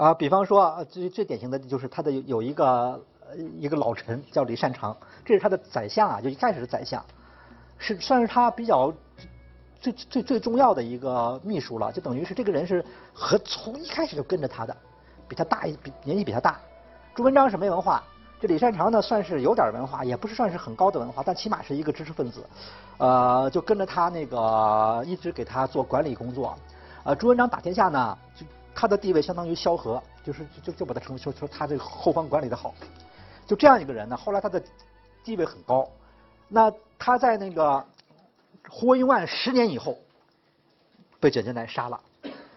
啊，比方说最最典型的就是他的有一个呃一个老臣叫李善长，这是他的宰相啊，就一开始是宰相，是算是他比较最最最重要的一个秘书了，就等于是这个人是和从一开始就跟着他的，比他大一比年纪比他大。朱元璋是没文化，这李善长呢算是有点文化，也不是算是很高的文化，但起码是一个知识分子，呃，就跟着他那个一直给他做管理工作。呃，朱元璋打天下呢，就他的地位相当于萧何，就是就就把他称说说他这个后方管理的好，就这样一个人呢，后来他的地位很高。那他在那个胡惟庸案十年以后被卷进来杀了，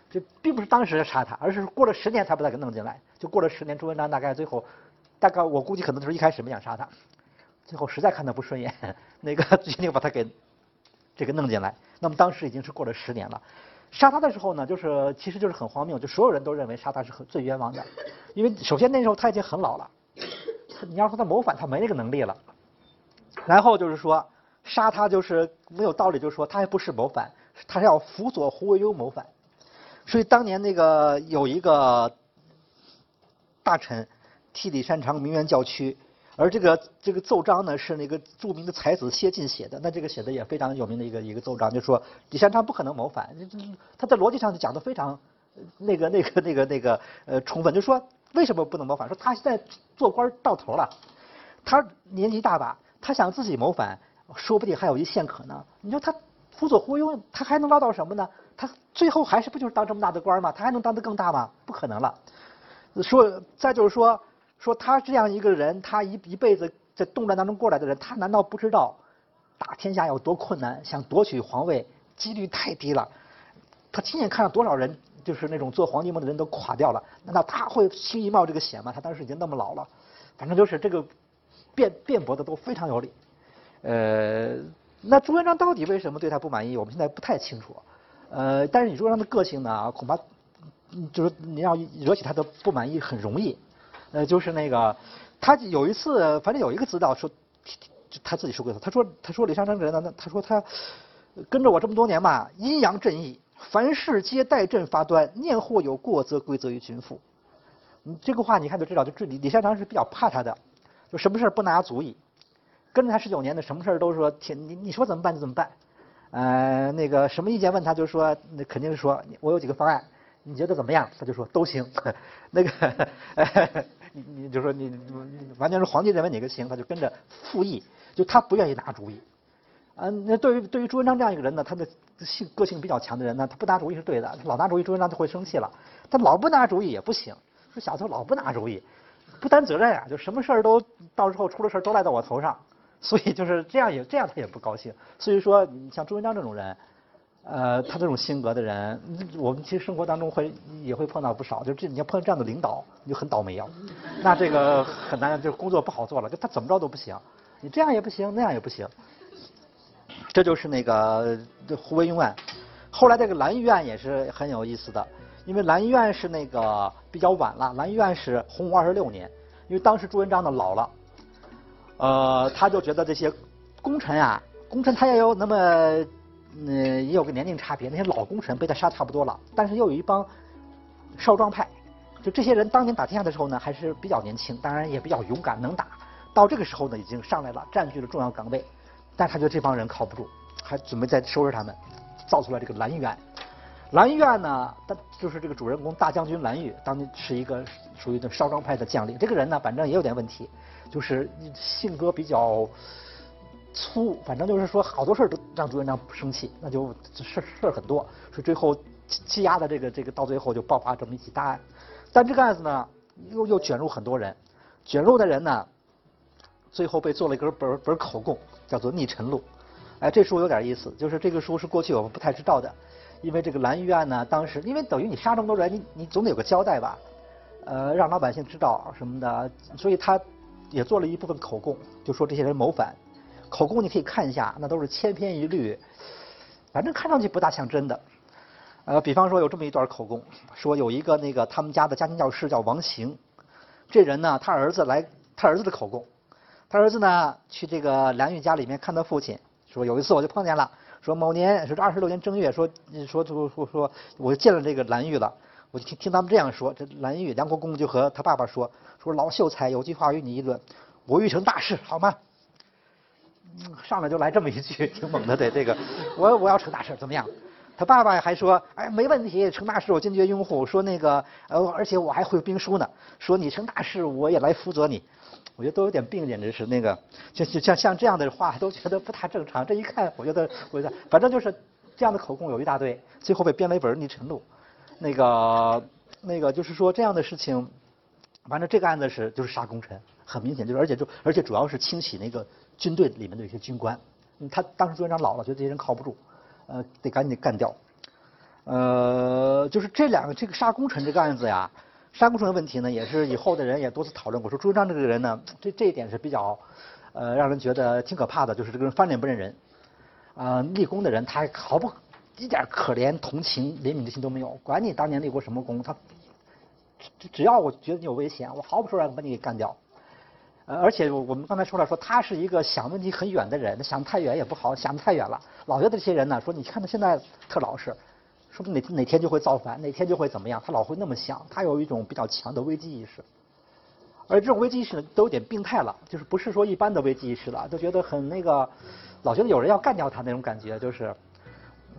这并不是当时杀他，而是过了十年才把他给弄进来。就过了十年，朱元璋大概最后，大概我估计可能就是一开始没想杀他，最后实在看他不顺眼，那个决定把他给这个弄进来。那么当时已经是过了十年了。杀他的时候呢，就是其实就是很荒谬，就所有人都认为杀他是很最冤枉的，因为首先那时候他已经很老了，你要说他谋反，他没那个能力了。然后就是说杀他就是没有道理，就是说他还不是谋反，他是要辅佐胡惟庸谋反。所以当年那个有一个大臣替李善长鸣冤叫屈，而这个这个奏章呢是那个著名的才子谢晋写的，那这个写的也非常有名的一个一个奏章，就说李善长不可能谋反，他在逻辑上就讲的非常那个那个那个那个呃充分，就说为什么不能谋反？说他现在做官到头了，他年纪大把，他想自己谋反，说不定还有一线可能。你说他辅佐胡庸，他还能捞到什么呢？他最后还是不就是当这么大的官吗？他还能当得更大吗？不可能了。说再就是说，说他这样一个人，他一一辈子在动乱当中过来的人，他难道不知道打天下有多困难？想夺取皇位几率太低了。他亲眼看到多少人，就是那种做皇帝梦的人都垮掉了，难道他会轻易冒这个险吗？他当时已经那么老了，反正就是这个辩辩驳的都非常有理。呃，那朱元璋到底为什么对他不满意？我们现在不太清楚。呃，但是你朱元璋的个性呢，恐怕就是你要惹起他的不满意很容易。呃，就是那个他有一次，反正有一个资料说，他自己说过，他说他说李善长这人呢，他说他跟着我这么多年嘛，阴阳正义，凡事皆待朕发端，念或有过则归责于君父。你这个话你看就知道，就这李李善长是比较怕他的，就什么事儿不拿主意，跟着他十九年的，什么事儿都说天你你说怎么办就怎么办。呃，那个什么意见问他就说，那肯定是说我有几个方案，你觉得怎么样？他就说都行。那个，你你就说你你完全是皇帝认为哪个行，他就跟着附议，就他不愿意拿主意。啊，那对于对于朱元璋这样一个人呢，他的性个性比较强的人呢，他不拿主意是对的，他老拿主意，朱元璋就会生气了。他老不拿主意也不行，说小偷老不拿主意，不担责任啊，就什么事儿都到时候出了事儿都赖到我头上。所以就是这样也这样他也不高兴。所以说，像朱元璋这种人，呃，他这种性格的人，我们其实生活当中会也会碰到不少。就这你要碰到这样的领导，你就很倒霉啊。那这个很难，就工作不好做了。就他怎么着都不行，你这样也不行，那样也不行。这就是那个胡惟庸案。后来这个蓝玉案也是很有意思的，因为蓝玉案是那个比较晚了，蓝玉案是洪武二十六年，因为当时朱元璋呢老了。呃，他就觉得这些功臣啊，功臣他也有那么，嗯，也有个年龄差别。那些老功臣被他杀差不多了，但是又有一帮少壮派，就这些人当年打天下的时候呢，还是比较年轻，当然也比较勇敢能打。到这个时候呢，已经上来了，占据了重要岗位，但他觉得这帮人靠不住，还准备再收拾他们，造出来这个蓝玉案。蓝玉案呢，他就是这个主人公大将军蓝玉，当年是一个属于的少壮派的将领。这个人呢，反正也有点问题。就是性格比较粗，反正就是说好多事儿都让朱元璋生气，那就事事儿很多，所以最后积压的这个这个到最后就爆发这么一起大案。但这个案子呢，又又卷入很多人，卷入的人呢，最后被做了一根本本口供，叫做《逆臣录》。哎，这书有点意思，就是这个书是过去我们不太知道的，因为这个蓝玉案呢，当时因为等于你杀这么多人，你你总得有个交代吧，呃，让老百姓知道什么的，所以他。也做了一部分口供，就说这些人谋反。口供你可以看一下，那都是千篇一律，反正看上去不大像真的。呃，比方说有这么一段口供，说有一个那个他们家的家庭教师叫王行，这人呢，他儿子来，他儿子的口供，他儿子呢去这个梁玉家里面看他父亲，说有一次我就碰见了，说某年是二十六年正月，说说说说说我见了这个蓝玉了，我就听听他们这样说，这蓝玉梁国公就和他爸爸说，说老秀才有句话与你议论，我欲成大事，好吗？上来就来这么一句，挺猛的。对这个，我我要成大事，怎么样？他爸爸还说，哎，没问题，成大事我坚决拥护。说那个，呃，而且我还会兵书呢。说你成大事，我也来辅佐你。我觉得都有点病，简直是那个，就就像像这样的话，都觉得不大正常。这一看，我觉得，我觉得，反正就是这样的口供有一大堆，最后被编了一本逆臣录。那个，那个就是说这样的事情，反正这个案子是就是杀功臣，很明显就是，而且就而且主要是清洗那个。军队里面的一些军官，他当时朱元璋老了，觉得这些人靠不住，呃，得赶紧干掉。呃，就是这两个这个杀功臣这个案子呀，杀功臣的问题呢，也是以后的人也多次讨论过，说朱元璋这个人呢，这这一点是比较，呃，让人觉得挺可怕的，就是这个人翻脸不认人，啊，立功的人他毫不一点可怜、同情、怜悯之心都没有，管你当年立过什么功，他只只要我觉得你有危险，我毫不手软把你给干掉。呃，而且我们刚才说了，说他是一个想问题很远的人，想太远也不好，想的太远了。老觉得这些人呢，说你看他现在特老实，说不定哪哪天就会造反，哪天就会怎么样，他老会那么想，他有一种比较强的危机意识。而这种危机意识呢，都有点病态了，就是不是说一般的危机意识了，都觉得很那个，老觉得有人要干掉他那种感觉，就是，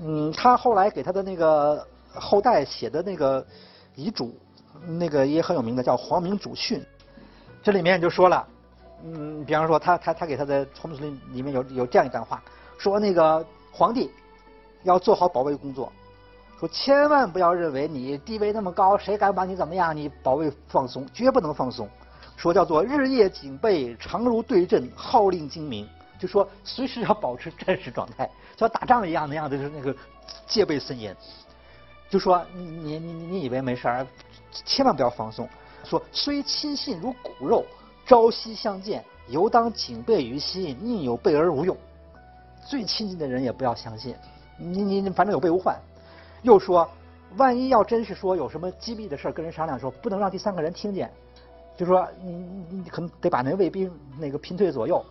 嗯，他后来给他的那个后代写的那个遗嘱，那个也很有名的，叫《皇明祖训》，这里面就说了。嗯，比方说他他他给他的从命书里面有有这样一段话，说那个皇帝要做好保卫工作，说千万不要认为你地位那么高，谁敢把你怎么样，你保卫放松，绝不能放松。说叫做日夜警备，常如对阵，号令精明，就说随时要保持战时状态，像打仗一样那样的，就是那个戒备森严。就说你你你你以为没事儿，千万不要放松。说虽亲信如骨肉。朝夕相见，犹当警备于心，宁有备而无用。最亲近的人也不要相信，你你你反正有备无患。又说，万一要真是说有什么机密的事跟人商量，说不能让第三个人听见，就说你你你可能得把那卫兵那个频退左右，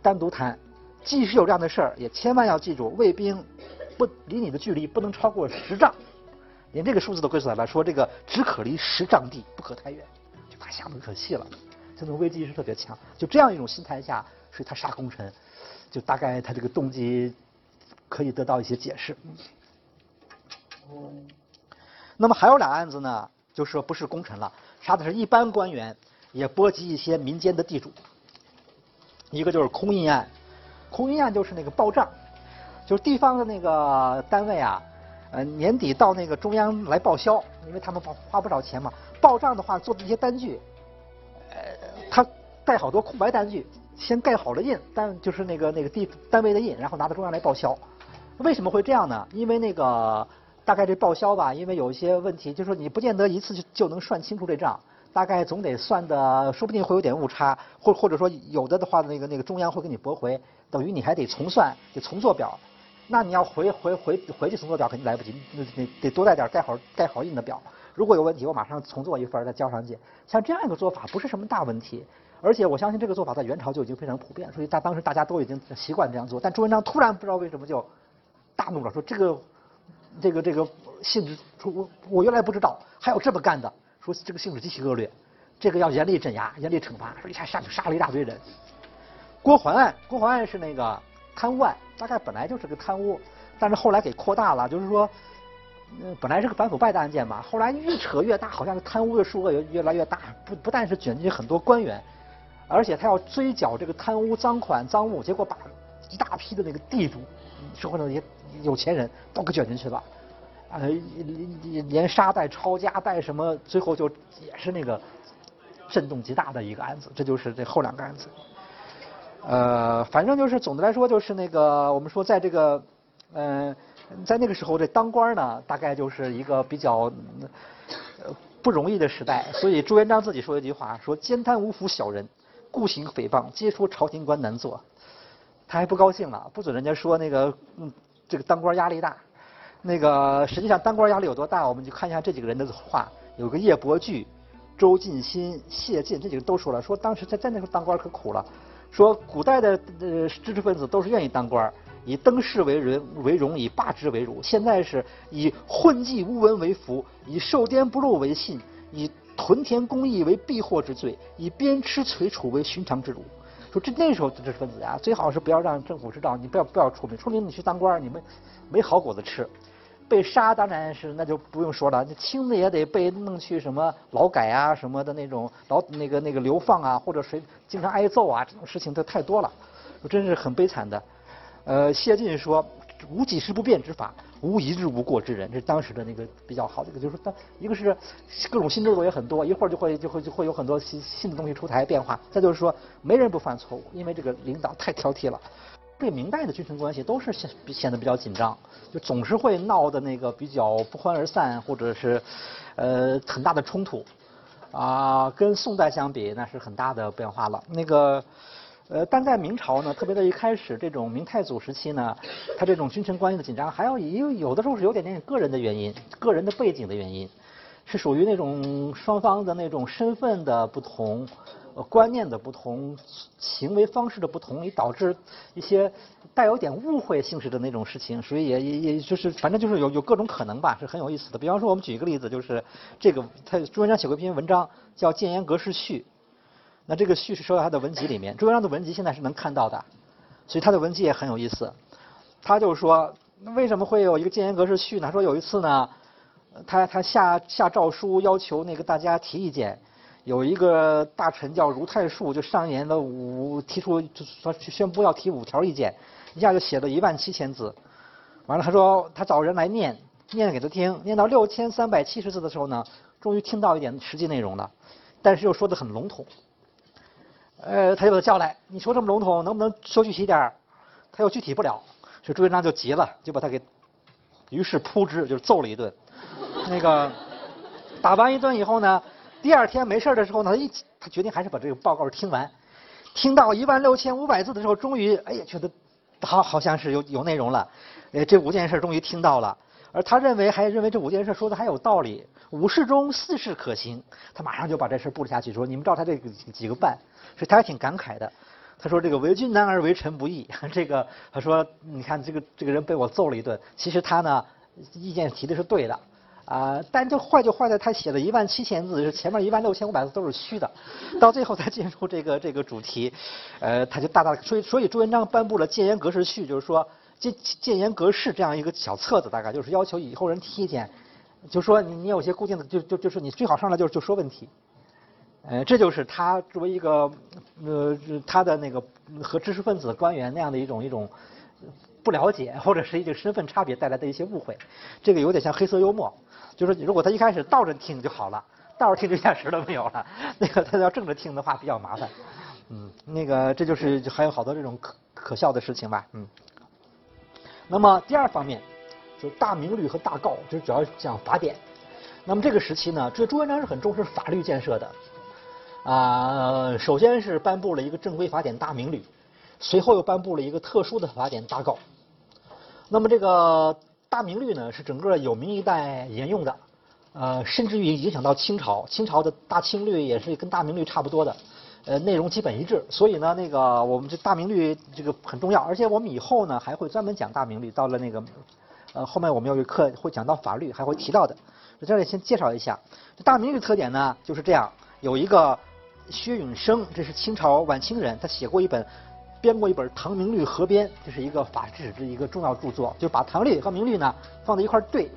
单独谈。即使有这样的事儿，也千万要记住，卫兵不离你的距离不能超过十丈，连这个数字都归出来了，说这个只可离十丈地，不可太远，就把想的可细了。这种危机意识特别强，就这样一种心态下，所以他杀功臣，就大概他这个动机可以得到一些解释。那么还有俩案子呢，就说不是功臣了，杀的是一般官员，也波及一些民间的地主。一个就是空印案，空印案就是那个报账，就是地方的那个单位啊，呃年底到那个中央来报销，因为他们花花不少钱嘛，报账的话做这些单据。他带好多空白单据，先盖好了印，单就是那个那个地单位的印，然后拿到中央来报销。为什么会这样呢？因为那个大概这报销吧，因为有一些问题，就是说你不见得一次就就能算清楚这账，大概总得算的，说不定会有点误差，或或者说有的的话，那个那个中央会给你驳回，等于你还得重算，得重做表。那你要回回回回去重做表肯定来不及，那得得多带点盖好盖好印的表。如果有问题，我马上重做一份再交上去。像这样一个做法不是什么大问题，而且我相信这个做法在元朝就已经非常普遍，所以大当时大家都已经习惯这样做。但朱元璋突然不知道为什么就大怒了，说这个这个这个性质，说我我原来不知道还有这么干的，说这个性质极其恶劣，这个要严厉镇压、严厉惩罚。说一下下去杀了一大堆人。郭桓案，郭桓案是那个贪污案，大概本来就是个贪污，但是后来给扩大了，就是说。本来是个反腐败的案件嘛，后来越扯越大，好像贪污的数额也越来越大，不不但是卷进去很多官员，而且他要追缴这个贪污赃款赃物，结果把一大批的那个地主，社会上那些有钱人都给卷进去了，啊，连杀带抄家带什么，最后就也是那个震动极大的一个案子，这就是这后两个案子，呃，反正就是总的来说就是那个我们说在这个，嗯。在那个时候，这当官呢，大概就是一个比较不容易的时代。所以朱元璋自己说一句话，说奸贪无腐小人，故行诽谤，皆说朝廷官难做。他还不高兴了，不准人家说那个嗯这个当官压力大。那个实际上当官压力有多大，我们就看一下这几个人的话。有个叶伯巨、周进新、谢晋这几个都说了，说当时在在那时候当官可苦了。说古代的呃知识分子都是愿意当官以登仕为荣为荣，以罢之为辱。现在是以混迹无闻为福，以受颠不入为信，以屯田公益为避祸之罪，以鞭笞垂楚为寻常之辱。说这那时候的知识分子啊，最好是不要让政府知道，你不要不要出名，出名你去当官，你们没好果子吃。被杀当然是那就不用说了，轻的也得被弄去什么劳改啊什么的那种劳那个那个流放啊，或者谁经常挨揍啊，这种事情都太多了，真是很悲惨的。呃，谢晋说无几时不变之法，无一日无过之人，这是当时的那个比较好的一个，就是说，一个是各种新制度也很多，一会儿就会就会就会有很多新新的东西出台变化。再就是说，没人不犯错误，因为这个领导太挑剔了。这明代的君臣关系都是显显得比较紧张，就总是会闹的那个比较不欢而散，或者是呃很大的冲突啊。跟宋代相比，那是很大的变化了。那个呃，但在明朝呢，特别的一开始这种明太祖时期呢，他这种君臣关系的紧张，还有有有的时候是有点点个人的原因，个人的背景的原因，是属于那种双方的那种身份的不同。观念的不同，行为方式的不同，以导致一些带有点误会性质的那种事情，所以也也也就是反正就是有有各种可能吧，是很有意思的。比方说，我们举一个例子，就是这个他朱元璋写过一篇文章叫《谏言格式序》，那这个序是收到他的文集里面。朱元璋的文集现在是能看到的，所以他的文集也很有意思。他就说，为什么会有一个谏言格式序呢？说有一次呢，他他下下诏书要求那个大家提意见。有一个大臣叫如太术，就上言了五，提出就说宣布要提五条意见，一下就写了一万七千字。完了，他说他找人来念，念给他听，念到六千三百七十字的时候呢，终于听到一点实际内容了，但是又说的很笼统。呃，他就把他叫来，你说这么笼统，能不能说具体点儿他又具体不了，所以朱元璋就急了，就把他给，于是扑之，就是揍了一顿。那个打完一顿以后呢？第二天没事的时候呢，他一他决定还是把这个报告听完，听到一万六千五百字的时候，终于哎呀觉得好好像是有有内容了，哎这五件事终于听到了，而他认为还认为这五件事说的还有道理，五事中四事可行，他马上就把这事布置下去，说你们照他这个几个办，所以他还挺感慨的，他说这个为君难而为臣不易，这个他说你看这个这个人被我揍了一顿，其实他呢意见提的是对的。啊，但就坏就坏在他写了一万七千字，是前面一万六千五百字都是虚的，到最后才进入这个这个主题，呃，他就大大所以所以朱元璋颁布了谏言格式序，就是说谏谏言格式这样一个小册子，大概就是要求以后人提意见，就说你你有些固定的就就就是你最好上来就就说问题，呃，这就是他作为一个呃他的那个和知识分子官员那样的一种一种。不了解或者是一个身份差别带来的一些误会，这个有点像黑色幽默，就是如果他一开始倒着听就好了，倒着听就一点事都没有了。那个他要正着听的话比较麻烦，嗯，那个这就是还有好多这种可可笑的事情吧，嗯。那么第二方面就是大明律和大诰，就是主要讲法典。那么这个时期呢，这朱元璋是很重视法律建设的，啊，首先是颁布了一个正规法典《大明律》，随后又颁布了一个特殊的法典《大诰》。那么这个大明律呢，是整个有明一代沿用的，呃，甚至于影响到清朝，清朝的大清律也是跟大明律差不多的，呃，内容基本一致。所以呢，那个我们这大明律这个很重要，而且我们以后呢还会专门讲大明律，到了那个呃后面我们有课会讲到法律，还会提到的。在这里先介绍一下，这大明律特点呢就是这样，有一个薛永生，这是清朝晚清人，他写过一本。编过一本《唐明律合编》，这是一个法制的一个重要著作，就把唐律和明律呢放在一块对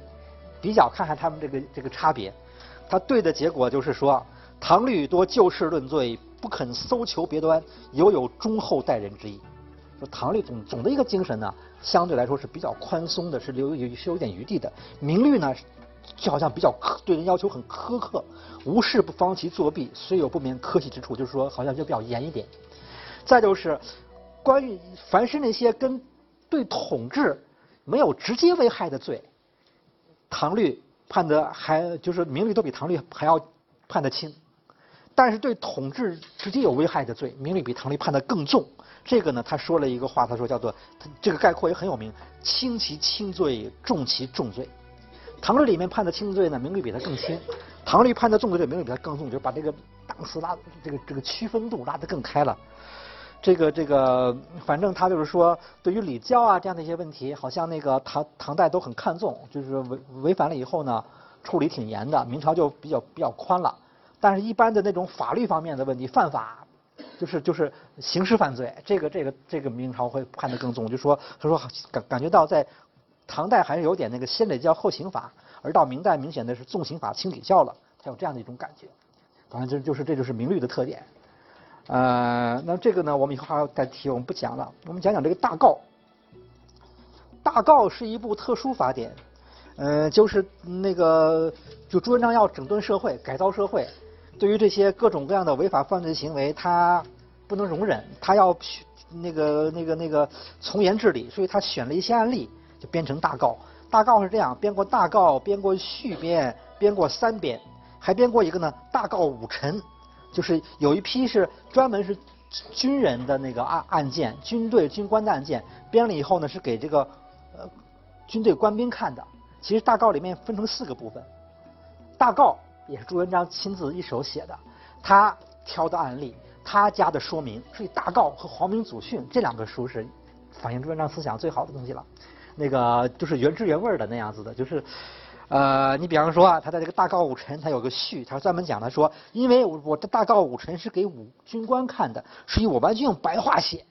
比较，看看他们这个这个差别。他对的结果就是说，唐律多就事论罪，不肯搜求别端，犹有忠厚待人之意。说唐律总总的一个精神呢，相对来说是比较宽松的，是留有是有点余地的。明律呢，就好像比较苛，对人要求很苛刻，无事不方其作弊，虽有不免苛细之处，就是说好像就比较严一点。再就是。关于凡是那些跟对统治没有直接危害的罪，唐律判的还就是明律都比唐律还要判的轻，但是对统治直接有危害的罪，明律比唐律判的更重。这个呢，他说了一个话，他说叫做这个概括也很有名，轻其轻罪，重其重罪。唐律里面判的轻罪呢，明律比他更轻；唐律判的重罪，明律比他更重，就把这个档次拉这个这个区分度拉得更开了。这个这个，反正他就是说，对于礼教啊这样的一些问题，好像那个唐唐代都很看重，就是违违反了以后呢，处理挺严的。明朝就比较比较宽了，但是一般的那种法律方面的问题，犯法，就是就是刑事犯罪，这个这个这个明朝会判得更重。就说他说感感觉到在唐代还是有点那个先礼教后刑法，而到明代明显的是重刑法轻礼教了，他有这样的一种感觉。反正就就是这就是明律的特点。呃，那这个呢，我们以后还要再提，我们不讲了。我们讲讲这个大诰。大诰是一部特殊法典，呃，就是那个就朱元璋要整顿社会、改造社会，对于这些各种各样的违法犯罪行为，他不能容忍，他要那个那个那个从严治理，所以他选了一些案例，就编成大告。大告是这样，编过大告，编过续编，编过三编，还编过一个呢，大告五臣。就是有一批是专门是军人的那个案案件，军队军官的案件，编了以后呢是给这个呃军队官兵看的。其实大告里面分成四个部分，大告也是朱元璋亲自一手写的，他挑的案例，他加的说明，所以大诰和皇明祖训这两个书是反映朱元璋思想最好的东西了。那个就是原汁原味的那样子的，就是。呃，你比方说啊，他在这个大诰五臣，他有个序，他专门讲的说，因为我的大诰五臣是给武军官看的，所以我完全用白话写，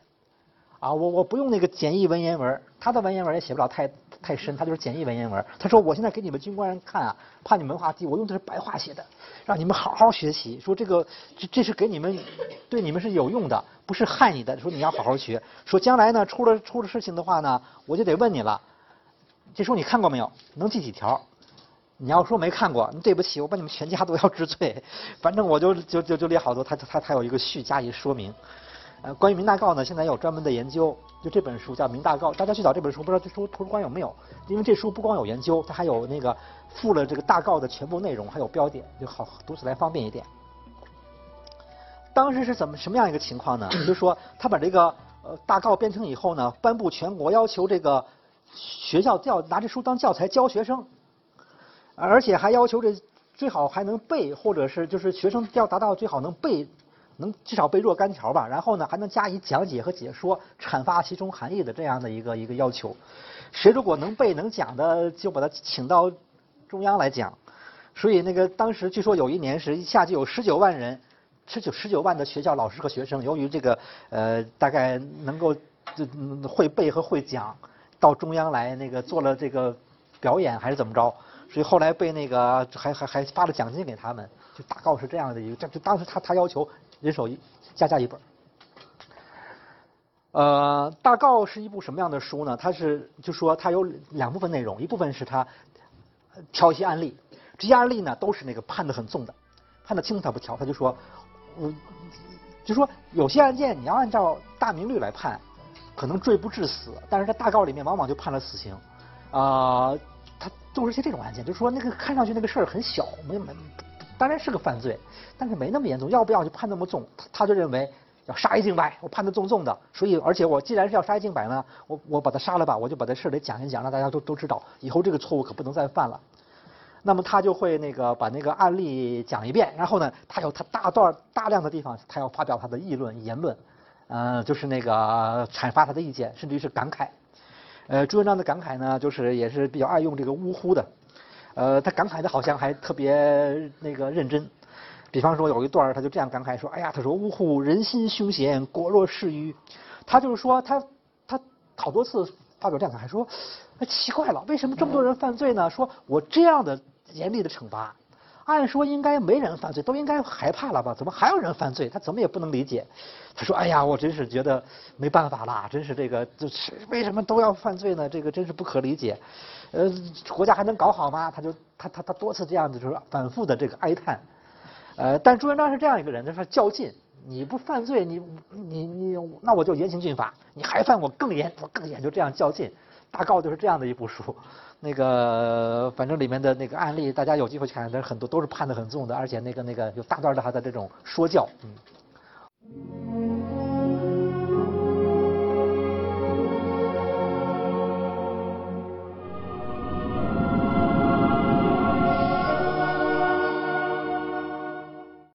啊，我我不用那个简易文言文，他的文言文也写不了太太深，他就是简易文言文。他说我现在给你们军官看啊，怕你们文化低，我用的是白话写的，让你们好好学习。说这个这这是给你们对你们是有用的，不是害你的。说你要好好学。说将来呢出了出了事情的话呢，我就得问你了。这书你看过没有？能记几条？你要说没看过，对不起，我把你们全家都要治罪。反正我就就就就列好多，他他他有一个序加以说明。呃，关于明大诰呢，现在有专门的研究，就这本书叫《明大诰》，大家去找这本书，不知道这书图书馆有没有？因为这书不光有研究，它还有那个附了这个大诰的全部内容，还有标点，就好读起来方便一点。当时是怎么什么样一个情况呢？就是说他把这个呃大诰编成以后呢，颁布全国，要求这个学校教拿这书当教材教学生。而且还要求这最好还能背，或者是就是学生要达到最好能背，能至少背若干条吧。然后呢，还能加以讲解和解说，阐发其中含义的这样的一个一个要求。谁如果能背能讲的，就把他请到中央来讲。所以那个当时据说有一年是一下就有十九万人，十九十九万的学校老师和学生，由于这个呃大概能够会背和会讲，到中央来那个做了这个表演还是怎么着。所以后来被那个还还还发了奖金给他们，就大告是这样的一个，这就当时他他要求人手一加价一本。呃，大告是一部什么样的书呢？它是就说它有两部分内容，一部分是他挑一些案例，这些案例呢都是那个判的很重的，判的轻他不挑，他就说，嗯，就说有些案件你要按照大明律来判，可能罪不至死，但是在大告里面往往就判了死刑，啊。他都是些这种案件，就是说那个看上去那个事儿很小，没没，当然是个犯罪，但是没那么严重，要不要就判那么重？他他就认为要杀一儆百，我判的重重的，所以而且我既然是要杀一儆百呢，我我把他杀了吧，我就把这事儿得讲一讲，让大家都都知道，以后这个错误可不能再犯了。那么他就会那个把那个案例讲一遍，然后呢，他有他大段大量的地方，他要发表他的议论言论，嗯，就是那个阐发他的意见，甚至于是感慨。呃，朱元璋的感慨呢，就是也是比较爱用这个呜呼的，呃，他感慨的好像还特别那个认真。比方说有一段他就这样感慨说：“哎呀，他说呜呼，人心凶险，果若是鱼。”他就是说他他好多次发表这样感慨说：“奇怪了，为什么这么多人犯罪呢？说我这样的严厉的惩罚。”按说应该没人犯罪，都应该害怕了吧？怎么还有人犯罪？他怎么也不能理解。他说：“哎呀，我真是觉得没办法啦，真是这个，就是为什么都要犯罪呢？这个真是不可理解。呃，国家还能搞好吗？”他就他他他多次这样子就是反复的这个哀叹。呃，但朱元璋是这样一个人，他说较劲，你不犯罪，你你你，那我就严刑峻法；你还犯，我更严，我更严，就这样较劲。大告就是这样的一部书。那个，反正里面的那个案例，大家有机会去看，但是很多都是判的很重的，而且那个那个有大段的他的这种说教，嗯。